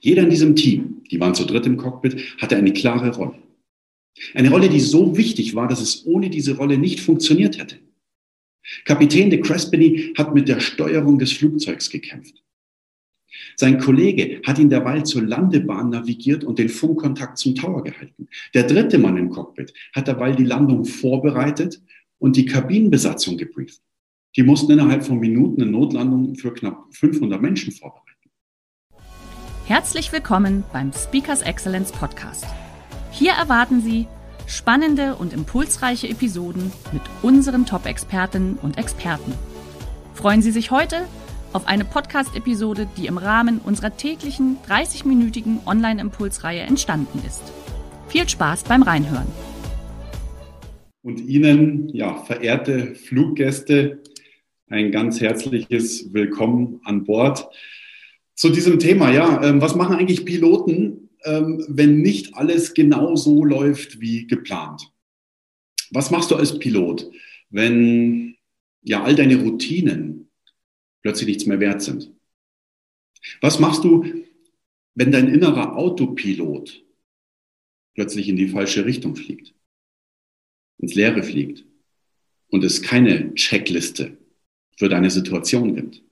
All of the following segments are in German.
Jeder in diesem Team, die waren zu dritt im Cockpit, hatte eine klare Rolle. Eine Rolle, die so wichtig war, dass es ohne diese Rolle nicht funktioniert hätte. Kapitän de Crespini hat mit der Steuerung des Flugzeugs gekämpft. Sein Kollege hat ihn derweil zur Landebahn navigiert und den Funkkontakt zum Tower gehalten. Der dritte Mann im Cockpit hat derweil die Landung vorbereitet und die Kabinenbesatzung gebrieft. Die mussten innerhalb von Minuten eine Notlandung für knapp 500 Menschen vorbereiten. Herzlich willkommen beim Speakers Excellence Podcast. Hier erwarten Sie spannende und impulsreiche Episoden mit unseren Top-Expertinnen und Experten. Freuen Sie sich heute auf eine Podcast-Episode, die im Rahmen unserer täglichen 30-minütigen Online-Impulsreihe entstanden ist. Viel Spaß beim Reinhören. Und Ihnen, ja, verehrte Fluggäste, ein ganz herzliches Willkommen an Bord zu diesem Thema, ja, ähm, was machen eigentlich Piloten, ähm, wenn nicht alles genau so läuft wie geplant? Was machst du als Pilot, wenn ja all deine Routinen plötzlich nichts mehr wert sind? Was machst du, wenn dein innerer Autopilot plötzlich in die falsche Richtung fliegt, ins Leere fliegt und es keine Checkliste für deine Situation gibt?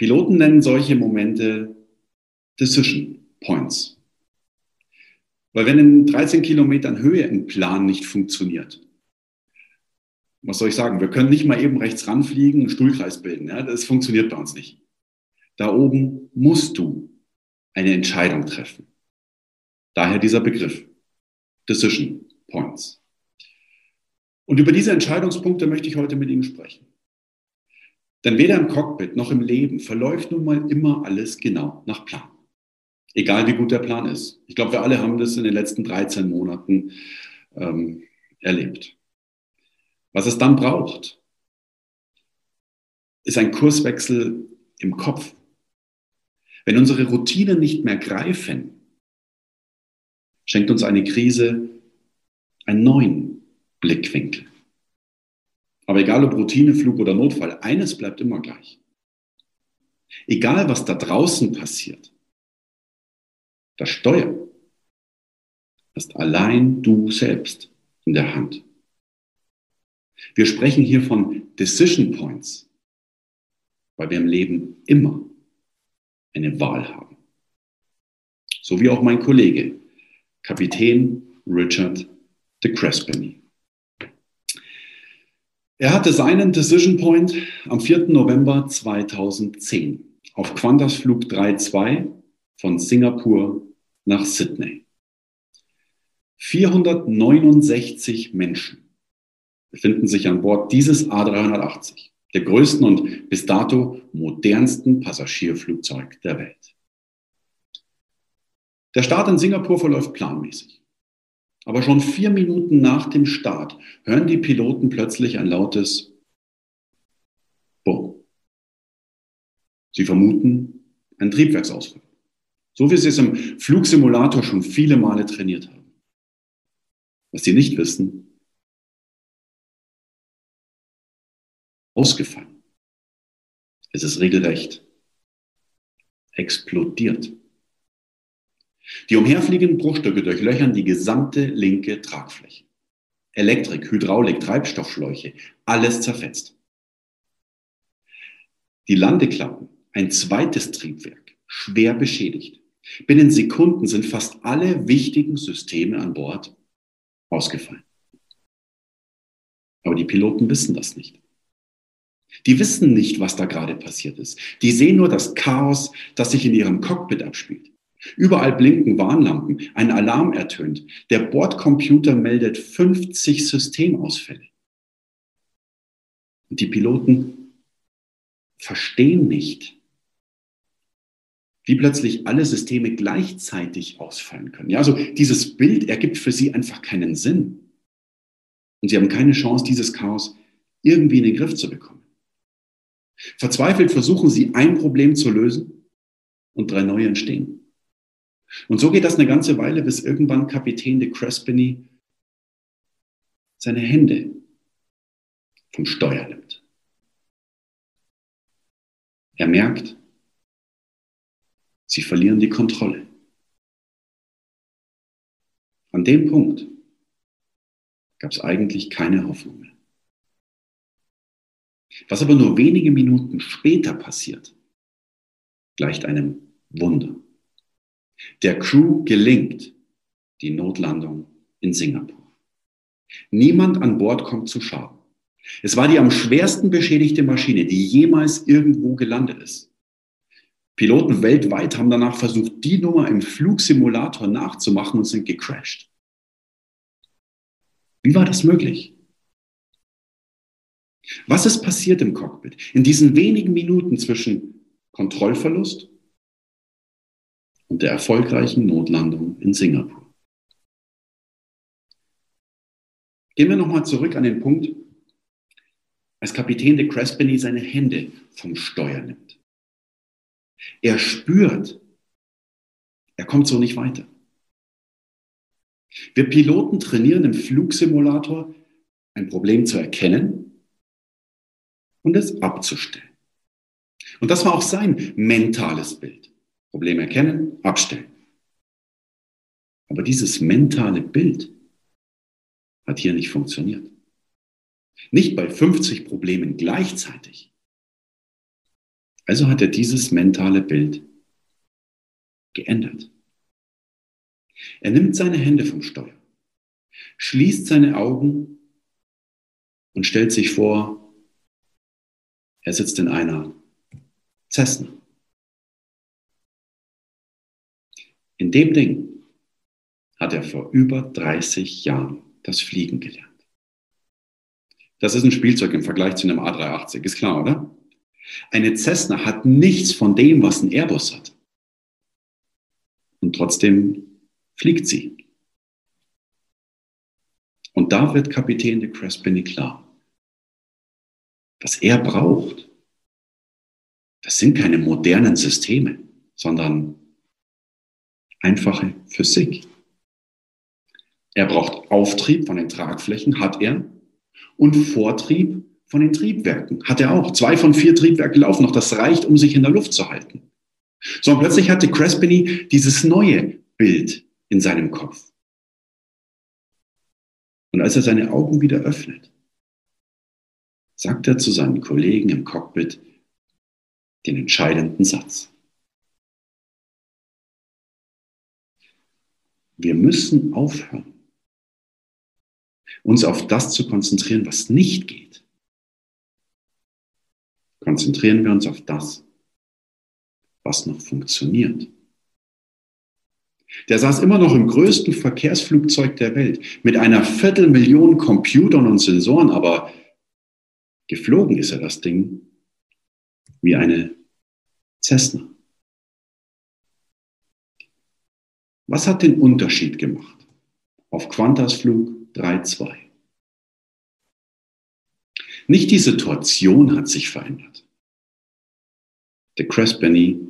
Piloten nennen solche Momente Decision Points. Weil wenn in 13 Kilometern Höhe ein Plan nicht funktioniert, was soll ich sagen? Wir können nicht mal eben rechts ranfliegen, einen Stuhlkreis bilden. Ja? Das funktioniert bei uns nicht. Da oben musst du eine Entscheidung treffen. Daher dieser Begriff. Decision Points. Und über diese Entscheidungspunkte möchte ich heute mit Ihnen sprechen. Denn weder im Cockpit noch im Leben verläuft nun mal immer alles genau nach Plan. Egal wie gut der Plan ist. Ich glaube, wir alle haben das in den letzten 13 Monaten ähm, erlebt. Was es dann braucht, ist ein Kurswechsel im Kopf. Wenn unsere Routinen nicht mehr greifen, schenkt uns eine Krise einen neuen Blickwinkel. Aber egal ob Routine, Flug oder Notfall, eines bleibt immer gleich. Egal was da draußen passiert, das Steuer hast allein du selbst in der Hand. Wir sprechen hier von Decision Points, weil wir im Leben immer eine Wahl haben. So wie auch mein Kollege, Kapitän Richard de Crespigny. Er hatte seinen Decision Point am 4. November 2010 auf Qantas Flug 32 von Singapur nach Sydney. 469 Menschen befinden sich an Bord dieses A380, der größten und bis dato modernsten Passagierflugzeug der Welt. Der Start in Singapur verläuft planmäßig. Aber schon vier Minuten nach dem Start hören die Piloten plötzlich ein lautes Boom. Sie vermuten einen Triebwerksausfall. So wie sie es im Flugsimulator schon viele Male trainiert haben. Was sie nicht wissen, ausgefallen. Es ist regelrecht explodiert. Die umherfliegenden Bruchstücke durchlöchern die gesamte linke Tragfläche. Elektrik, Hydraulik, Treibstoffschläuche, alles zerfetzt. Die Landeklappen, ein zweites Triebwerk, schwer beschädigt. Binnen Sekunden sind fast alle wichtigen Systeme an Bord ausgefallen. Aber die Piloten wissen das nicht. Die wissen nicht, was da gerade passiert ist. Die sehen nur das Chaos, das sich in ihrem Cockpit abspielt. Überall blinken Warnlampen, ein Alarm ertönt. Der Bordcomputer meldet 50 Systemausfälle. Und die Piloten verstehen nicht, wie plötzlich alle Systeme gleichzeitig ausfallen können. Ja, also dieses Bild ergibt für sie einfach keinen Sinn. Und sie haben keine Chance, dieses Chaos irgendwie in den Griff zu bekommen. Verzweifelt versuchen sie, ein Problem zu lösen und drei neue entstehen. Und so geht das eine ganze Weile, bis irgendwann Kapitän de Crespini seine Hände vom Steuer nimmt. Er merkt, sie verlieren die Kontrolle. An dem Punkt gab es eigentlich keine Hoffnung mehr. Was aber nur wenige Minuten später passiert, gleicht einem Wunder. Der Crew gelingt die Notlandung in Singapur. Niemand an Bord kommt zu Schaden. Es war die am schwersten beschädigte Maschine, die jemals irgendwo gelandet ist. Piloten weltweit haben danach versucht, die Nummer im Flugsimulator nachzumachen und sind gecrashed. Wie war das möglich? Was ist passiert im Cockpit in diesen wenigen Minuten zwischen Kontrollverlust und der erfolgreichen Notlandung in Singapur? Gehen wir nochmal zurück an den Punkt, als Kapitän de Crespini seine Hände vom Steuer nimmt. Er spürt, er kommt so nicht weiter. Wir Piloten trainieren im Flugsimulator, ein Problem zu erkennen und es abzustellen. Und das war auch sein mentales Bild. Problem erkennen, abstellen. Aber dieses mentale Bild hat hier nicht funktioniert. Nicht bei 50 Problemen gleichzeitig. Also hat er dieses mentale Bild geändert. Er nimmt seine Hände vom Steuer, schließt seine Augen und stellt sich vor, er sitzt in einer Cessna. In dem Ding hat er vor über 30 Jahren das Fliegen gelernt. Das ist ein Spielzeug im Vergleich zu einem A380, ist klar, oder? Eine Cessna hat nichts von dem, was ein Airbus hat. Und trotzdem fliegt sie. Und da wird Kapitän de Crespini klar. Was er braucht, das sind keine modernen Systeme, sondern einfache Physik. Er braucht Auftrieb von den Tragflächen, hat er, und Vortrieb von den Triebwerken, hat er auch. Zwei von vier Triebwerken laufen noch, das reicht, um sich in der Luft zu halten. So, und plötzlich hatte Crespini dieses neue Bild in seinem Kopf. Und als er seine Augen wieder öffnet, sagt er zu seinen Kollegen im Cockpit den entscheidenden Satz. Wir müssen aufhören, uns auf das zu konzentrieren, was nicht geht. Konzentrieren wir uns auf das, was noch funktioniert. Der saß immer noch im größten Verkehrsflugzeug der Welt mit einer Viertelmillion Computern und Sensoren, aber geflogen ist er das Ding wie eine Cessna. Was hat den Unterschied gemacht auf Qantas Flug 3.2? Nicht die Situation hat sich verändert. Der Crespany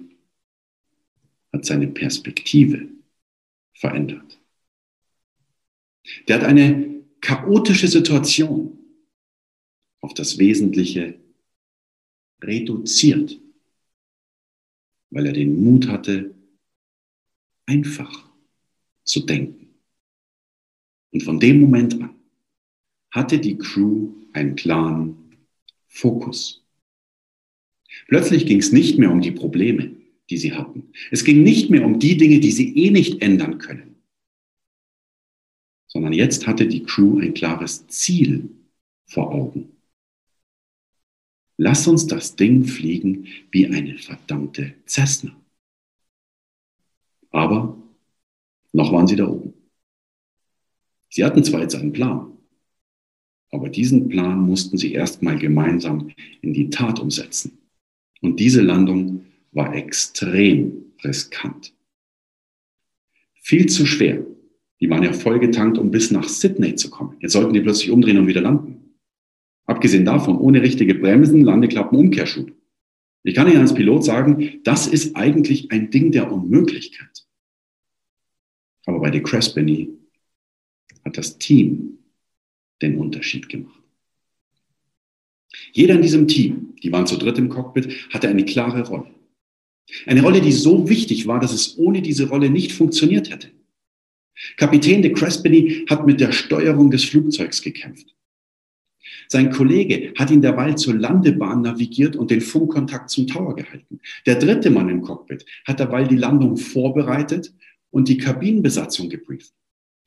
hat seine Perspektive verändert. Der hat eine chaotische Situation auf das Wesentliche reduziert, weil er den Mut hatte, einfach zu denken. Und von dem Moment an hatte die Crew einen klaren Fokus. Plötzlich ging es nicht mehr um die Probleme, die sie hatten. Es ging nicht mehr um die Dinge, die sie eh nicht ändern können, sondern jetzt hatte die Crew ein klares Ziel vor Augen. Lass uns das Ding fliegen wie eine verdammte Cessna. Aber noch waren sie da oben. Sie hatten zwar jetzt einen Plan, aber diesen Plan mussten sie erstmal gemeinsam in die Tat umsetzen. Und diese Landung war extrem riskant. Viel zu schwer. Die waren ja vollgetankt, um bis nach Sydney zu kommen. Jetzt sollten die plötzlich umdrehen und wieder landen. Abgesehen davon, ohne richtige Bremsen, Landeklappen, Umkehrschub. Ich kann Ihnen als Pilot sagen, das ist eigentlich ein Ding der Unmöglichkeit. Aber bei der Crespany hat das Team den Unterschied gemacht. Jeder in diesem Team, die waren zu dritt im Cockpit, hatte eine klare Rolle. Eine Rolle, die so wichtig war, dass es ohne diese Rolle nicht funktioniert hätte. Kapitän de Crespany hat mit der Steuerung des Flugzeugs gekämpft. Sein Kollege hat ihn derweil zur Landebahn navigiert und den Funkkontakt zum Tower gehalten. Der dritte Mann im Cockpit hat derweil die Landung vorbereitet und die Kabinenbesatzung gebrieft.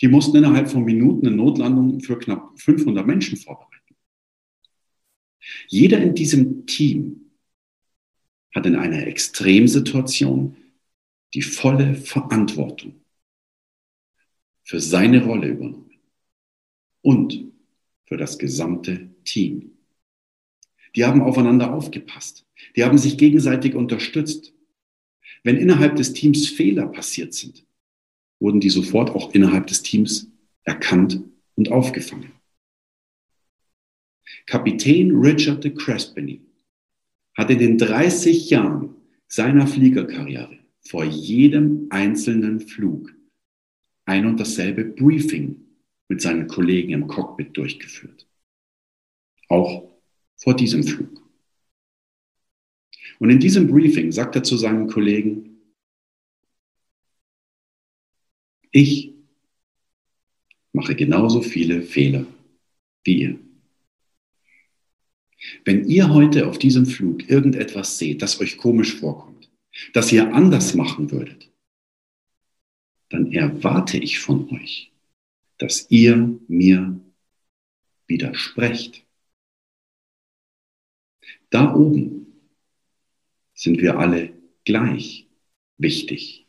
Die mussten innerhalb von Minuten eine Notlandung für knapp 500 Menschen vorbereiten. Jeder in diesem Team hat in einer Extremsituation die volle Verantwortung für seine Rolle übernommen und für das gesamte Team. Die haben aufeinander aufgepasst. Die haben sich gegenseitig unterstützt. Wenn innerhalb des Teams Fehler passiert sind, wurden die sofort auch innerhalb des Teams erkannt und aufgefangen. Kapitän Richard de Crespany hat in den 30 Jahren seiner Fliegerkarriere vor jedem einzelnen Flug ein und dasselbe Briefing mit seinen Kollegen im Cockpit durchgeführt. Auch vor diesem Flug. Und in diesem Briefing sagt er zu seinen Kollegen, ich mache genauso viele Fehler wie ihr. Wenn ihr heute auf diesem Flug irgendetwas seht, das euch komisch vorkommt, das ihr anders machen würdet, dann erwarte ich von euch, dass ihr mir widersprecht. Da oben sind wir alle gleich wichtig.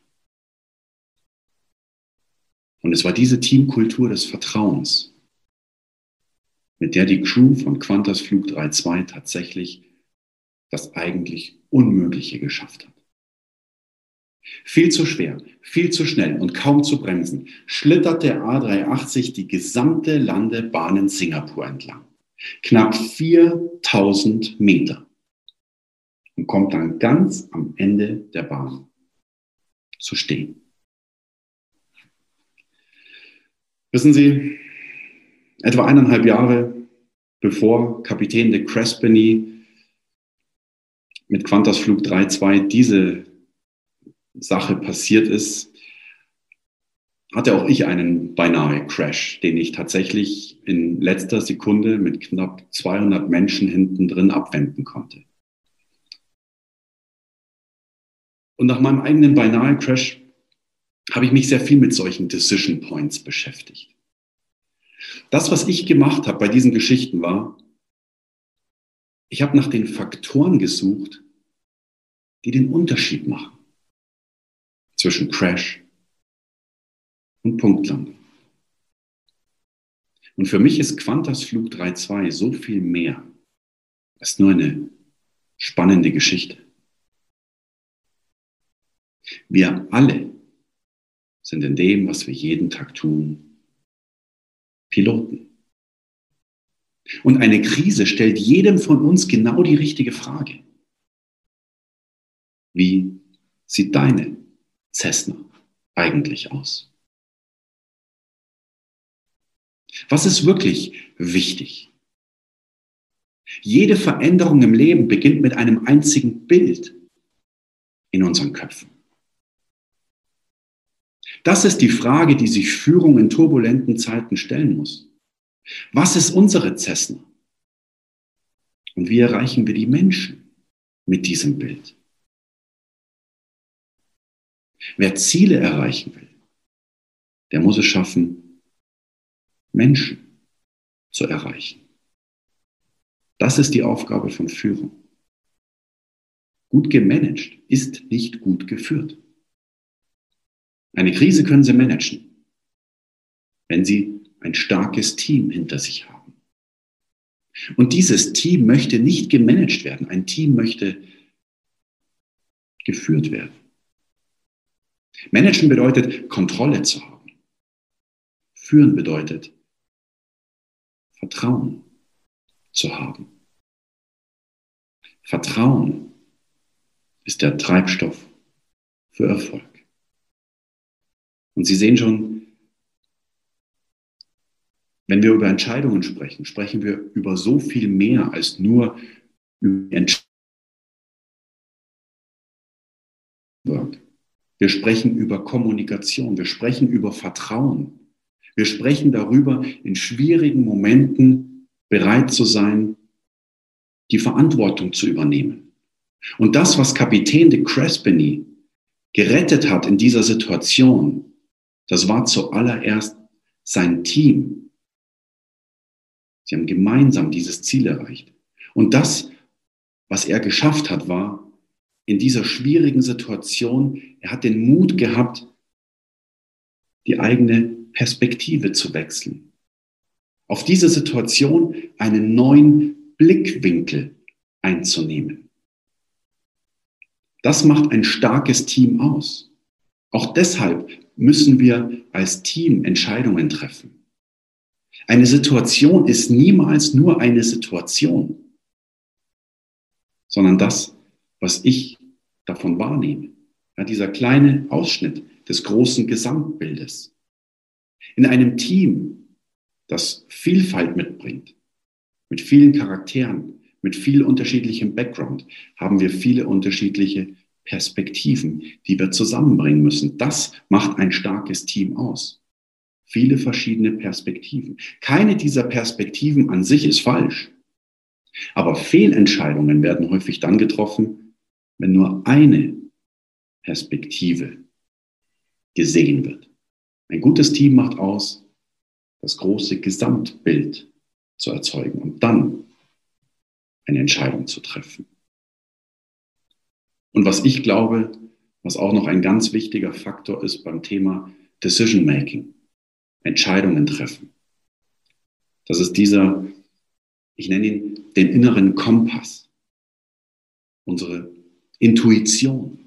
Und es war diese Teamkultur des Vertrauens, mit der die Crew von Qantas Flug 32 tatsächlich das eigentlich Unmögliche geschafft hat. Viel zu schwer, viel zu schnell und kaum zu bremsen, schlittert der A380 die gesamte Landebahn in Singapur entlang. Knapp 4000 Meter. Und kommt dann ganz am Ende der Bahn zu stehen. Wissen Sie, etwa eineinhalb Jahre bevor Kapitän de Crespany mit Qantas Flug 32 diese Sache passiert ist, hatte auch ich einen beinahe Crash, den ich tatsächlich in letzter Sekunde mit knapp 200 Menschen hinten drin abwenden konnte. Und nach meinem eigenen beinahe Crash habe ich mich sehr viel mit solchen Decision Points beschäftigt. Das, was ich gemacht habe bei diesen Geschichten war, ich habe nach den Faktoren gesucht, die den Unterschied machen zwischen Crash und Punktlandung. Und für mich ist Qantas Flug 3.2 so viel mehr als nur eine spannende Geschichte. Wir alle sind in dem, was wir jeden Tag tun, Piloten. Und eine Krise stellt jedem von uns genau die richtige Frage. Wie sieht deine Cessna eigentlich aus? Was ist wirklich wichtig? Jede Veränderung im Leben beginnt mit einem einzigen Bild in unseren Köpfen. Das ist die Frage, die sich Führung in turbulenten Zeiten stellen muss. Was ist unsere Cessna? Und wie erreichen wir die Menschen mit diesem Bild? Wer Ziele erreichen will, der muss es schaffen, Menschen zu erreichen. Das ist die Aufgabe von Führung. Gut gemanagt ist nicht gut geführt. Eine Krise können Sie managen, wenn Sie ein starkes Team hinter sich haben. Und dieses Team möchte nicht gemanagt werden. Ein Team möchte geführt werden. Managen bedeutet, Kontrolle zu haben. Führen bedeutet, Vertrauen zu haben. Vertrauen ist der Treibstoff für Erfolg. Und Sie sehen schon, wenn wir über Entscheidungen sprechen, sprechen wir über so viel mehr als nur über Entscheidungen. Wir sprechen über Kommunikation, wir sprechen über Vertrauen. Wir sprechen darüber, in schwierigen Momenten bereit zu sein, die Verantwortung zu übernehmen. Und das, was Kapitän de Crespini gerettet hat in dieser Situation, das war zuallererst sein Team. Sie haben gemeinsam dieses Ziel erreicht. Und das, was er geschafft hat, war in dieser schwierigen Situation, er hat den Mut gehabt, die eigene Perspektive zu wechseln. Auf diese Situation einen neuen Blickwinkel einzunehmen. Das macht ein starkes Team aus. Auch deshalb müssen wir als Team Entscheidungen treffen. Eine Situation ist niemals nur eine Situation, sondern das, was ich davon wahrnehme. Ja, dieser kleine Ausschnitt des großen Gesamtbildes. In einem Team, das Vielfalt mitbringt, mit vielen Charakteren, mit viel unterschiedlichem Background, haben wir viele unterschiedliche Perspektiven, die wir zusammenbringen müssen. Das macht ein starkes Team aus. Viele verschiedene Perspektiven. Keine dieser Perspektiven an sich ist falsch. Aber Fehlentscheidungen werden häufig dann getroffen, wenn nur eine Perspektive gesehen wird. Ein gutes Team macht aus, das große Gesamtbild zu erzeugen und dann eine Entscheidung zu treffen. Und was ich glaube, was auch noch ein ganz wichtiger Faktor ist beim Thema Decision Making, Entscheidungen treffen. Das ist dieser, ich nenne ihn den inneren Kompass, unsere Intuition,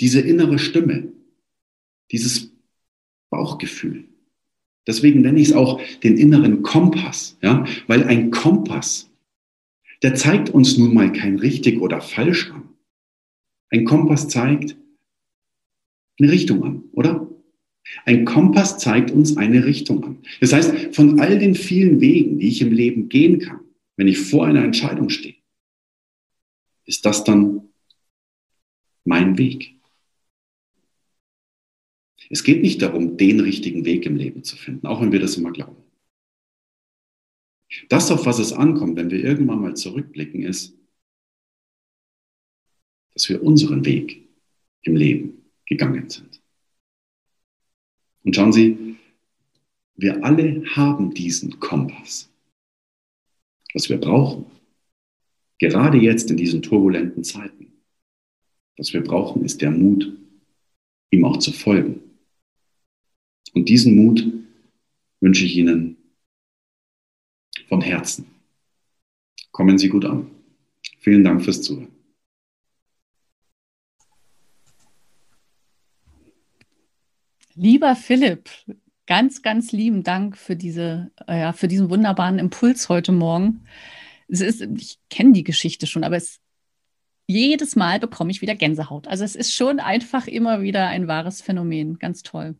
diese innere Stimme, dieses Bauchgefühl. Deswegen nenne ich es auch den inneren Kompass, ja, weil ein Kompass, der zeigt uns nun mal kein richtig oder falsch an. Ein Kompass zeigt eine Richtung an, oder? Ein Kompass zeigt uns eine Richtung an. Das heißt, von all den vielen Wegen, die ich im Leben gehen kann, wenn ich vor einer Entscheidung stehe, ist das dann mein Weg. Es geht nicht darum, den richtigen Weg im Leben zu finden, auch wenn wir das immer glauben. Das, auf was es ankommt, wenn wir irgendwann mal zurückblicken, ist, dass wir unseren Weg im Leben gegangen sind. Und schauen Sie, wir alle haben diesen Kompass. Was wir brauchen, gerade jetzt in diesen turbulenten Zeiten, was wir brauchen, ist der Mut, ihm auch zu folgen. Und diesen Mut wünsche ich Ihnen von Herzen. Kommen Sie gut an. Vielen Dank fürs Zuhören. Lieber Philipp, ganz, ganz lieben Dank für, diese, äh, für diesen wunderbaren Impuls heute Morgen. Es ist, ich kenne die Geschichte schon, aber es, jedes Mal bekomme ich wieder Gänsehaut. Also es ist schon einfach immer wieder ein wahres Phänomen. Ganz toll.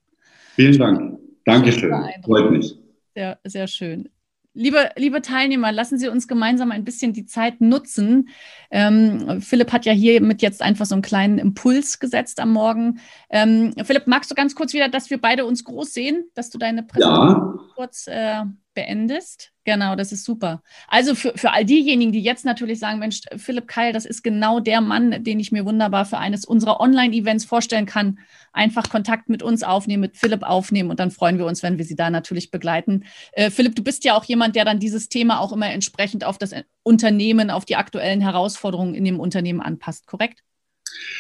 Vielen Dank. Dankeschön. Freut mich. Sehr, sehr schön. Liebe, liebe Teilnehmer, lassen Sie uns gemeinsam ein bisschen die Zeit nutzen. Ähm, Philipp hat ja hier mit jetzt einfach so einen kleinen Impuls gesetzt am Morgen. Ähm, Philipp, magst du ganz kurz wieder, dass wir beide uns groß sehen, dass du deine Präsentation ja. kurz äh, beendest? Genau, das ist super. Also für, für all diejenigen, die jetzt natürlich sagen, Mensch, Philipp Keil, das ist genau der Mann, den ich mir wunderbar für eines unserer Online-Events vorstellen kann. Einfach Kontakt mit uns aufnehmen, mit Philipp aufnehmen und dann freuen wir uns, wenn wir Sie da natürlich begleiten. Äh, Philipp, du bist ja auch jemand, der dann dieses Thema auch immer entsprechend auf das Unternehmen, auf die aktuellen Herausforderungen in dem Unternehmen anpasst, korrekt?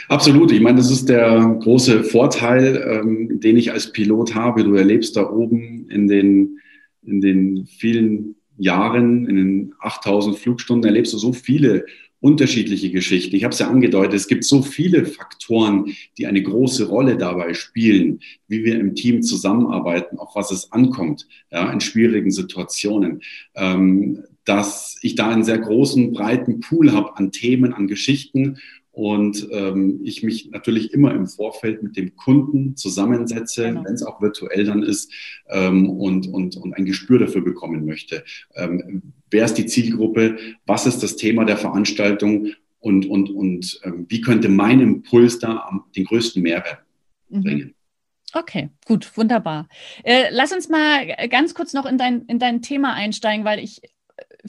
Absolut. Ich meine, das ist der große Vorteil, ähm, den ich als Pilot habe. Du erlebst da oben in den in den vielen Jahren, in den 8000 Flugstunden erlebst du so viele unterschiedliche Geschichten. Ich habe es ja angedeutet, es gibt so viele Faktoren, die eine große Rolle dabei spielen, wie wir im Team zusammenarbeiten, auf was es ankommt, ja, in schwierigen Situationen, ähm, dass ich da einen sehr großen, breiten Pool habe an Themen, an Geschichten und ähm, ich mich natürlich immer im Vorfeld mit dem Kunden zusammensetze, genau. wenn es auch virtuell dann ist, ähm, und, und, und ein Gespür dafür bekommen möchte. Ähm, wer ist die Zielgruppe? Was ist das Thema der Veranstaltung? Und, und, und ähm, wie könnte mein Impuls da am, den größten Mehrwert mhm. bringen? Okay, gut, wunderbar. Äh, lass uns mal ganz kurz noch in dein, in dein Thema einsteigen, weil ich äh,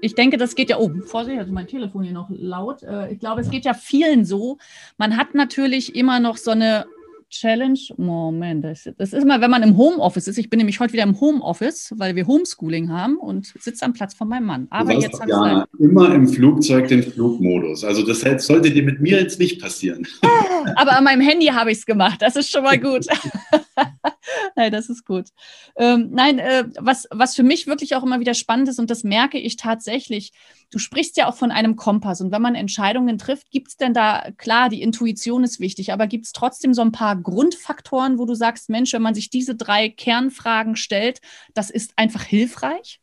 ich denke, das geht ja, oh, Vorsicht, also mein Telefon hier noch laut. Äh, ich glaube, es geht ja vielen so. Man hat natürlich immer noch so eine Challenge. Moment, das, ist immer, wenn man im Homeoffice ist. Ich bin nämlich heute wieder im Homeoffice, weil wir Homeschooling haben und sitze am Platz von meinem Mann. Aber jetzt ja immer im Flugzeug den Flugmodus. Also das sollte dir mit mir jetzt nicht passieren. Aber an meinem Handy habe ich es gemacht. Das ist schon mal gut. nein, das ist gut. Ähm, nein, äh, was, was für mich wirklich auch immer wieder spannend ist, und das merke ich tatsächlich, du sprichst ja auch von einem Kompass. Und wenn man Entscheidungen trifft, gibt es denn da, klar, die Intuition ist wichtig, aber gibt es trotzdem so ein paar Grundfaktoren, wo du sagst, Mensch, wenn man sich diese drei Kernfragen stellt, das ist einfach hilfreich?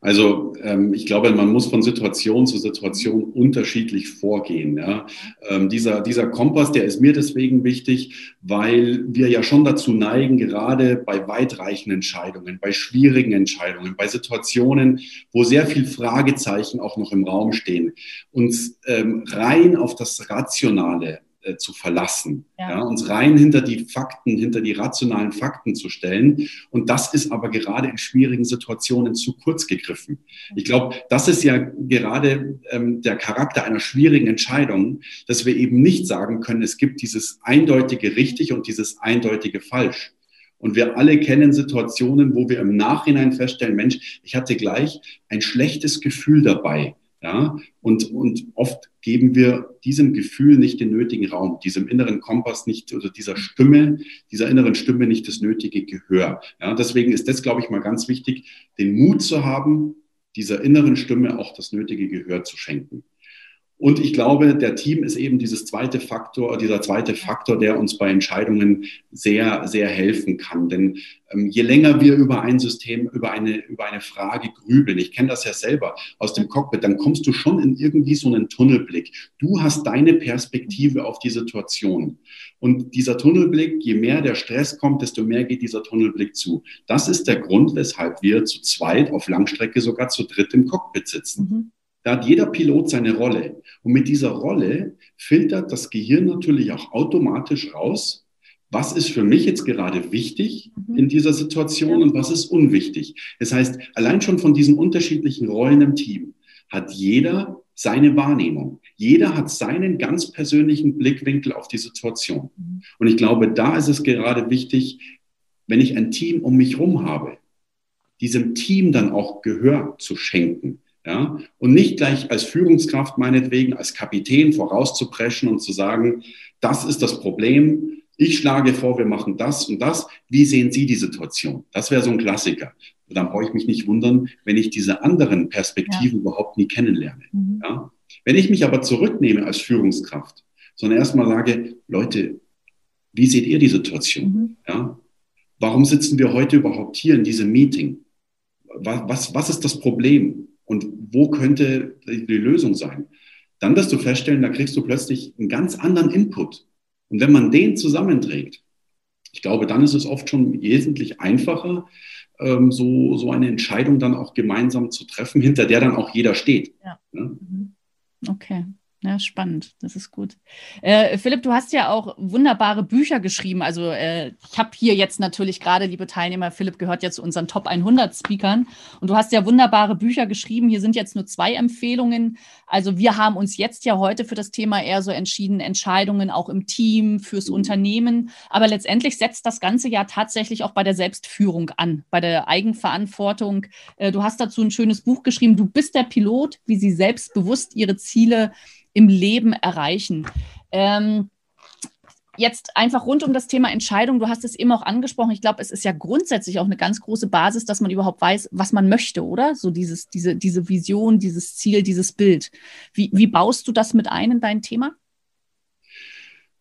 Also ähm, ich glaube, man muss von Situation zu Situation unterschiedlich vorgehen. Ja. Ähm, dieser, dieser Kompass, der ist mir deswegen wichtig, weil wir ja schon dazu neigen, gerade bei weitreichenden Entscheidungen, bei schwierigen Entscheidungen, bei Situationen, wo sehr viel Fragezeichen auch noch im Raum stehen, uns ähm, rein auf das Rationale äh, zu verlassen, ja. ja. uns rein hinter die Fakten, hinter die rationalen Fakten zu stellen. Und das ist aber gerade in schwierigen Situationen zu kurz gegriffen. Ich glaube, das ist ja gerade ähm, der Charakter einer schwierigen Entscheidung, dass wir eben nicht sagen können, es gibt dieses eindeutige richtig und dieses eindeutige falsch. Und wir alle kennen Situationen, wo wir im Nachhinein feststellen, Mensch, ich hatte gleich ein schlechtes Gefühl dabei. Ja, und, und oft geben wir diesem Gefühl nicht den nötigen Raum, diesem inneren Kompass nicht oder dieser Stimme, dieser inneren Stimme nicht das nötige Gehör. Ja, deswegen ist das, glaube ich, mal ganz wichtig, den Mut zu haben, dieser inneren Stimme auch das nötige Gehör zu schenken. Und ich glaube, der Team ist eben dieses zweite Faktor, dieser zweite Faktor, der uns bei Entscheidungen sehr, sehr helfen kann. Denn ähm, je länger wir über ein System, über eine, über eine Frage grübeln, ich kenne das ja selber aus dem Cockpit, dann kommst du schon in irgendwie so einen Tunnelblick. Du hast deine Perspektive auf die Situation. Und dieser Tunnelblick, je mehr der Stress kommt, desto mehr geht dieser Tunnelblick zu. Das ist der Grund, weshalb wir zu zweit auf Langstrecke sogar zu dritt im Cockpit sitzen. Mhm. Da hat jeder Pilot seine Rolle. Und mit dieser Rolle filtert das Gehirn natürlich auch automatisch raus, was ist für mich jetzt gerade wichtig mhm. in dieser Situation und was ist unwichtig. Das heißt, allein schon von diesen unterschiedlichen Rollen im Team hat jeder seine Wahrnehmung. Jeder hat seinen ganz persönlichen Blickwinkel auf die Situation. Mhm. Und ich glaube, da ist es gerade wichtig, wenn ich ein Team um mich herum habe, diesem Team dann auch Gehör zu schenken. Ja? Und nicht gleich als Führungskraft meinetwegen, als Kapitän vorauszupreschen und zu sagen, das ist das Problem. Ich schlage vor, wir machen das und das. Wie sehen Sie die Situation? Das wäre so ein Klassiker. Dann brauche ich mich nicht wundern, wenn ich diese anderen Perspektiven ja. überhaupt nie kennenlerne. Mhm. Ja? Wenn ich mich aber zurücknehme als Führungskraft, sondern erstmal sage, Leute, wie seht ihr die Situation? Mhm. Ja? Warum sitzen wir heute überhaupt hier in diesem Meeting? Was, was, was ist das Problem? und wo könnte die Lösung sein? Dann wirst du feststellen, da kriegst du plötzlich einen ganz anderen Input. Und wenn man den zusammenträgt, ich glaube, dann ist es oft schon wesentlich einfacher, ähm, so, so eine Entscheidung dann auch gemeinsam zu treffen, hinter der dann auch jeder steht. Ja. Ja? Mhm. Okay. Ja, spannend, das ist gut. Äh, Philipp, du hast ja auch wunderbare Bücher geschrieben. Also äh, ich habe hier jetzt natürlich gerade, liebe Teilnehmer, Philipp gehört ja zu unseren Top 100 Speakern und du hast ja wunderbare Bücher geschrieben. Hier sind jetzt nur zwei Empfehlungen. Also wir haben uns jetzt ja heute für das Thema eher so entschieden, Entscheidungen auch im Team, fürs Unternehmen. Aber letztendlich setzt das Ganze ja tatsächlich auch bei der Selbstführung an, bei der Eigenverantwortung. Äh, du hast dazu ein schönes Buch geschrieben. Du bist der Pilot, wie sie selbstbewusst ihre Ziele im Leben erreichen. Ähm, jetzt einfach rund um das Thema Entscheidung, du hast es eben auch angesprochen. Ich glaube, es ist ja grundsätzlich auch eine ganz große Basis, dass man überhaupt weiß, was man möchte, oder? So dieses, diese, diese Vision, dieses Ziel, dieses Bild. Wie, wie baust du das mit ein in dein Thema?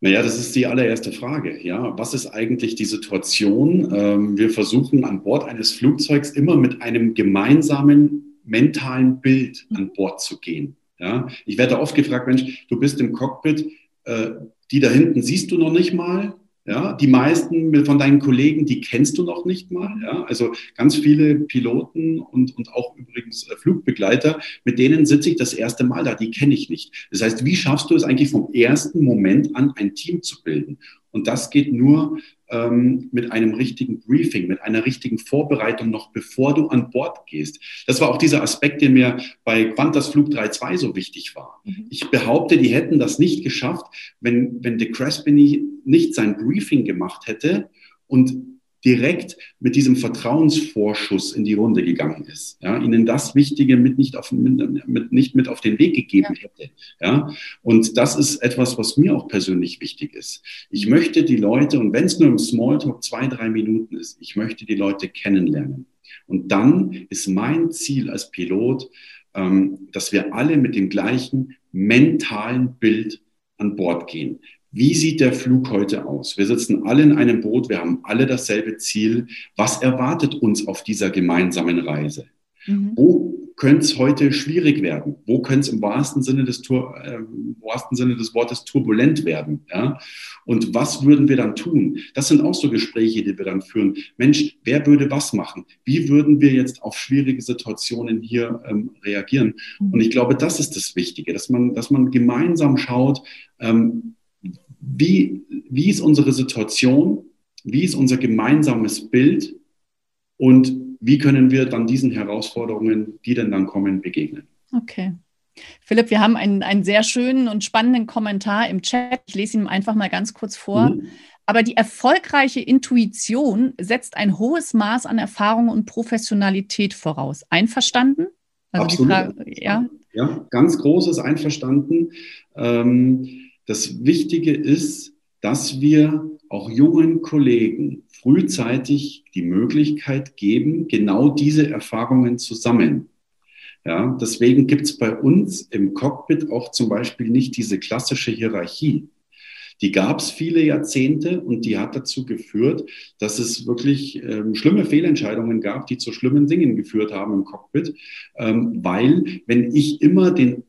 Naja, das ist die allererste Frage. Ja, was ist eigentlich die Situation? Ähm, wir versuchen an Bord eines Flugzeugs immer mit einem gemeinsamen mentalen Bild an Bord zu gehen. Ja, ich werde oft gefragt, Mensch, du bist im Cockpit, äh, die da hinten siehst du noch nicht mal. Ja, die meisten von deinen Kollegen, die kennst du noch nicht mal. Ja, also ganz viele Piloten und, und auch übrigens äh, Flugbegleiter, mit denen sitze ich das erste Mal da, die kenne ich nicht. Das heißt, wie schaffst du es eigentlich vom ersten Moment an, ein Team zu bilden? Und das geht nur ähm, mit einem richtigen Briefing, mit einer richtigen Vorbereitung noch bevor du an Bord gehst. Das war auch dieser Aspekt, der mir bei Qantas Flug 32 so wichtig war. Mhm. Ich behaupte, die hätten das nicht geschafft, wenn, wenn de Crespini nicht sein Briefing gemacht hätte und direkt mit diesem Vertrauensvorschuss in die Runde gegangen ist, ja, ihnen das Wichtige mit nicht, auf, mit, mit, nicht mit auf den Weg gegeben ja. hätte. Ja. Und das ist etwas, was mir auch persönlich wichtig ist. Ich möchte die Leute, und wenn es nur im Smalltalk zwei, drei Minuten ist, ich möchte die Leute kennenlernen. Und dann ist mein Ziel als Pilot, ähm, dass wir alle mit dem gleichen mentalen Bild an Bord gehen. Wie sieht der Flug heute aus? Wir sitzen alle in einem Boot, wir haben alle dasselbe Ziel. Was erwartet uns auf dieser gemeinsamen Reise? Mhm. Wo könnte es heute schwierig werden? Wo könnte es im wahrsten Sinne des, Tur äh, wahrsten Sinne des Wortes turbulent werden? Ja? Und was würden wir dann tun? Das sind auch so Gespräche, die wir dann führen. Mensch, wer würde was machen? Wie würden wir jetzt auf schwierige Situationen hier ähm, reagieren? Mhm. Und ich glaube, das ist das Wichtige, dass man, dass man gemeinsam schaut, ähm, wie, wie ist unsere Situation, wie ist unser gemeinsames Bild und wie können wir dann diesen Herausforderungen, die denn dann kommen, begegnen. Okay. Philipp, wir haben einen, einen sehr schönen und spannenden Kommentar im Chat. Ich lese ihn einfach mal ganz kurz vor. Mhm. Aber die erfolgreiche Intuition setzt ein hohes Maß an Erfahrung und Professionalität voraus. Einverstanden? Also Absolut. Frage, ja? ja, ganz großes Einverstanden. Ähm, das Wichtige ist, dass wir auch jungen Kollegen frühzeitig die Möglichkeit geben, genau diese Erfahrungen zu sammeln. Ja, deswegen gibt es bei uns im Cockpit auch zum Beispiel nicht diese klassische Hierarchie. Die gab es viele Jahrzehnte und die hat dazu geführt, dass es wirklich ähm, schlimme Fehlentscheidungen gab, die zu schlimmen Dingen geführt haben im Cockpit, ähm, weil wenn ich immer den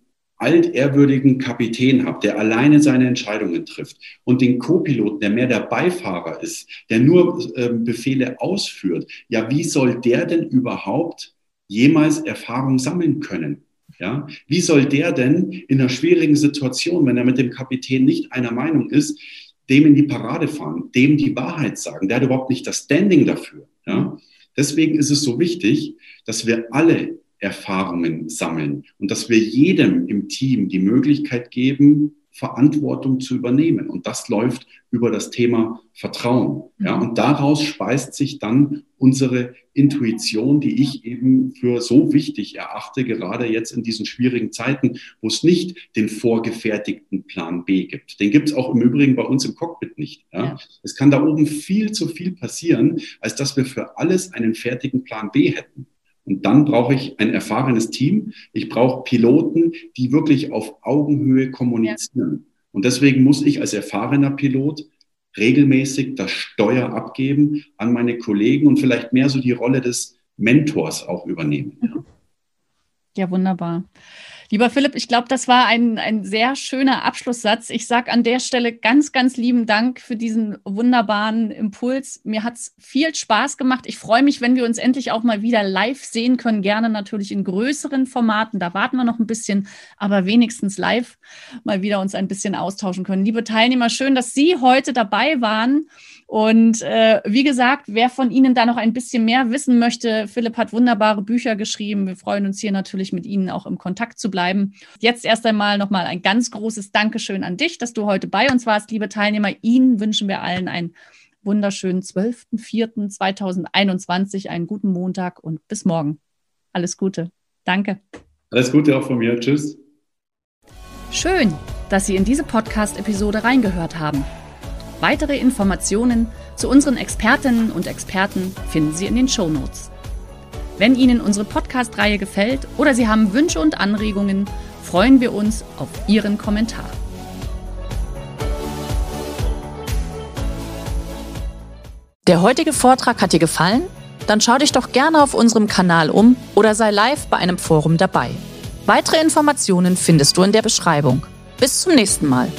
altehrwürdigen Kapitän habe, der alleine seine Entscheidungen trifft und den Co-Piloten, der mehr der Beifahrer ist, der nur äh, Befehle ausführt, ja, wie soll der denn überhaupt jemals Erfahrung sammeln können? Ja, wie soll der denn in einer schwierigen Situation, wenn er mit dem Kapitän nicht einer Meinung ist, dem in die Parade fahren, dem die Wahrheit sagen? Der hat überhaupt nicht das Standing dafür. Ja? Deswegen ist es so wichtig, dass wir alle Erfahrungen sammeln und dass wir jedem im Team die Möglichkeit geben, Verantwortung zu übernehmen. Und das läuft über das Thema Vertrauen. Ja, mhm. und daraus speist sich dann unsere Intuition, die ich eben für so wichtig erachte, gerade jetzt in diesen schwierigen Zeiten, wo es nicht den vorgefertigten Plan B gibt. Den gibt es auch im Übrigen bei uns im Cockpit nicht. Ja. ja. Es kann da oben viel zu viel passieren, als dass wir für alles einen fertigen Plan B hätten. Und dann brauche ich ein erfahrenes Team. Ich brauche Piloten, die wirklich auf Augenhöhe kommunizieren. Ja. Und deswegen muss ich als erfahrener Pilot regelmäßig das Steuer abgeben an meine Kollegen und vielleicht mehr so die Rolle des Mentors auch übernehmen. Ja, ja wunderbar. Lieber Philipp, ich glaube, das war ein, ein sehr schöner Abschlusssatz. Ich sage an der Stelle ganz, ganz lieben Dank für diesen wunderbaren Impuls. Mir hat es viel Spaß gemacht. Ich freue mich, wenn wir uns endlich auch mal wieder live sehen können. Gerne natürlich in größeren Formaten. Da warten wir noch ein bisschen, aber wenigstens live mal wieder uns ein bisschen austauschen können. Liebe Teilnehmer, schön, dass Sie heute dabei waren. Und äh, wie gesagt, wer von Ihnen da noch ein bisschen mehr wissen möchte, Philipp hat wunderbare Bücher geschrieben. Wir freuen uns hier natürlich mit Ihnen auch im Kontakt zu bleiben. Jetzt erst einmal nochmal ein ganz großes Dankeschön an dich, dass du heute bei uns warst, liebe Teilnehmer. Ihnen wünschen wir allen einen wunderschönen 12.04.2021, einen guten Montag und bis morgen. Alles Gute. Danke. Alles Gute auch von mir. Tschüss. Schön, dass Sie in diese Podcast-Episode reingehört haben. Weitere Informationen zu unseren Expertinnen und Experten finden Sie in den Show Notes. Wenn Ihnen unsere Podcast-Reihe gefällt oder Sie haben Wünsche und Anregungen, freuen wir uns auf Ihren Kommentar. Der heutige Vortrag hat dir gefallen? Dann schau dich doch gerne auf unserem Kanal um oder sei live bei einem Forum dabei. Weitere Informationen findest du in der Beschreibung. Bis zum nächsten Mal.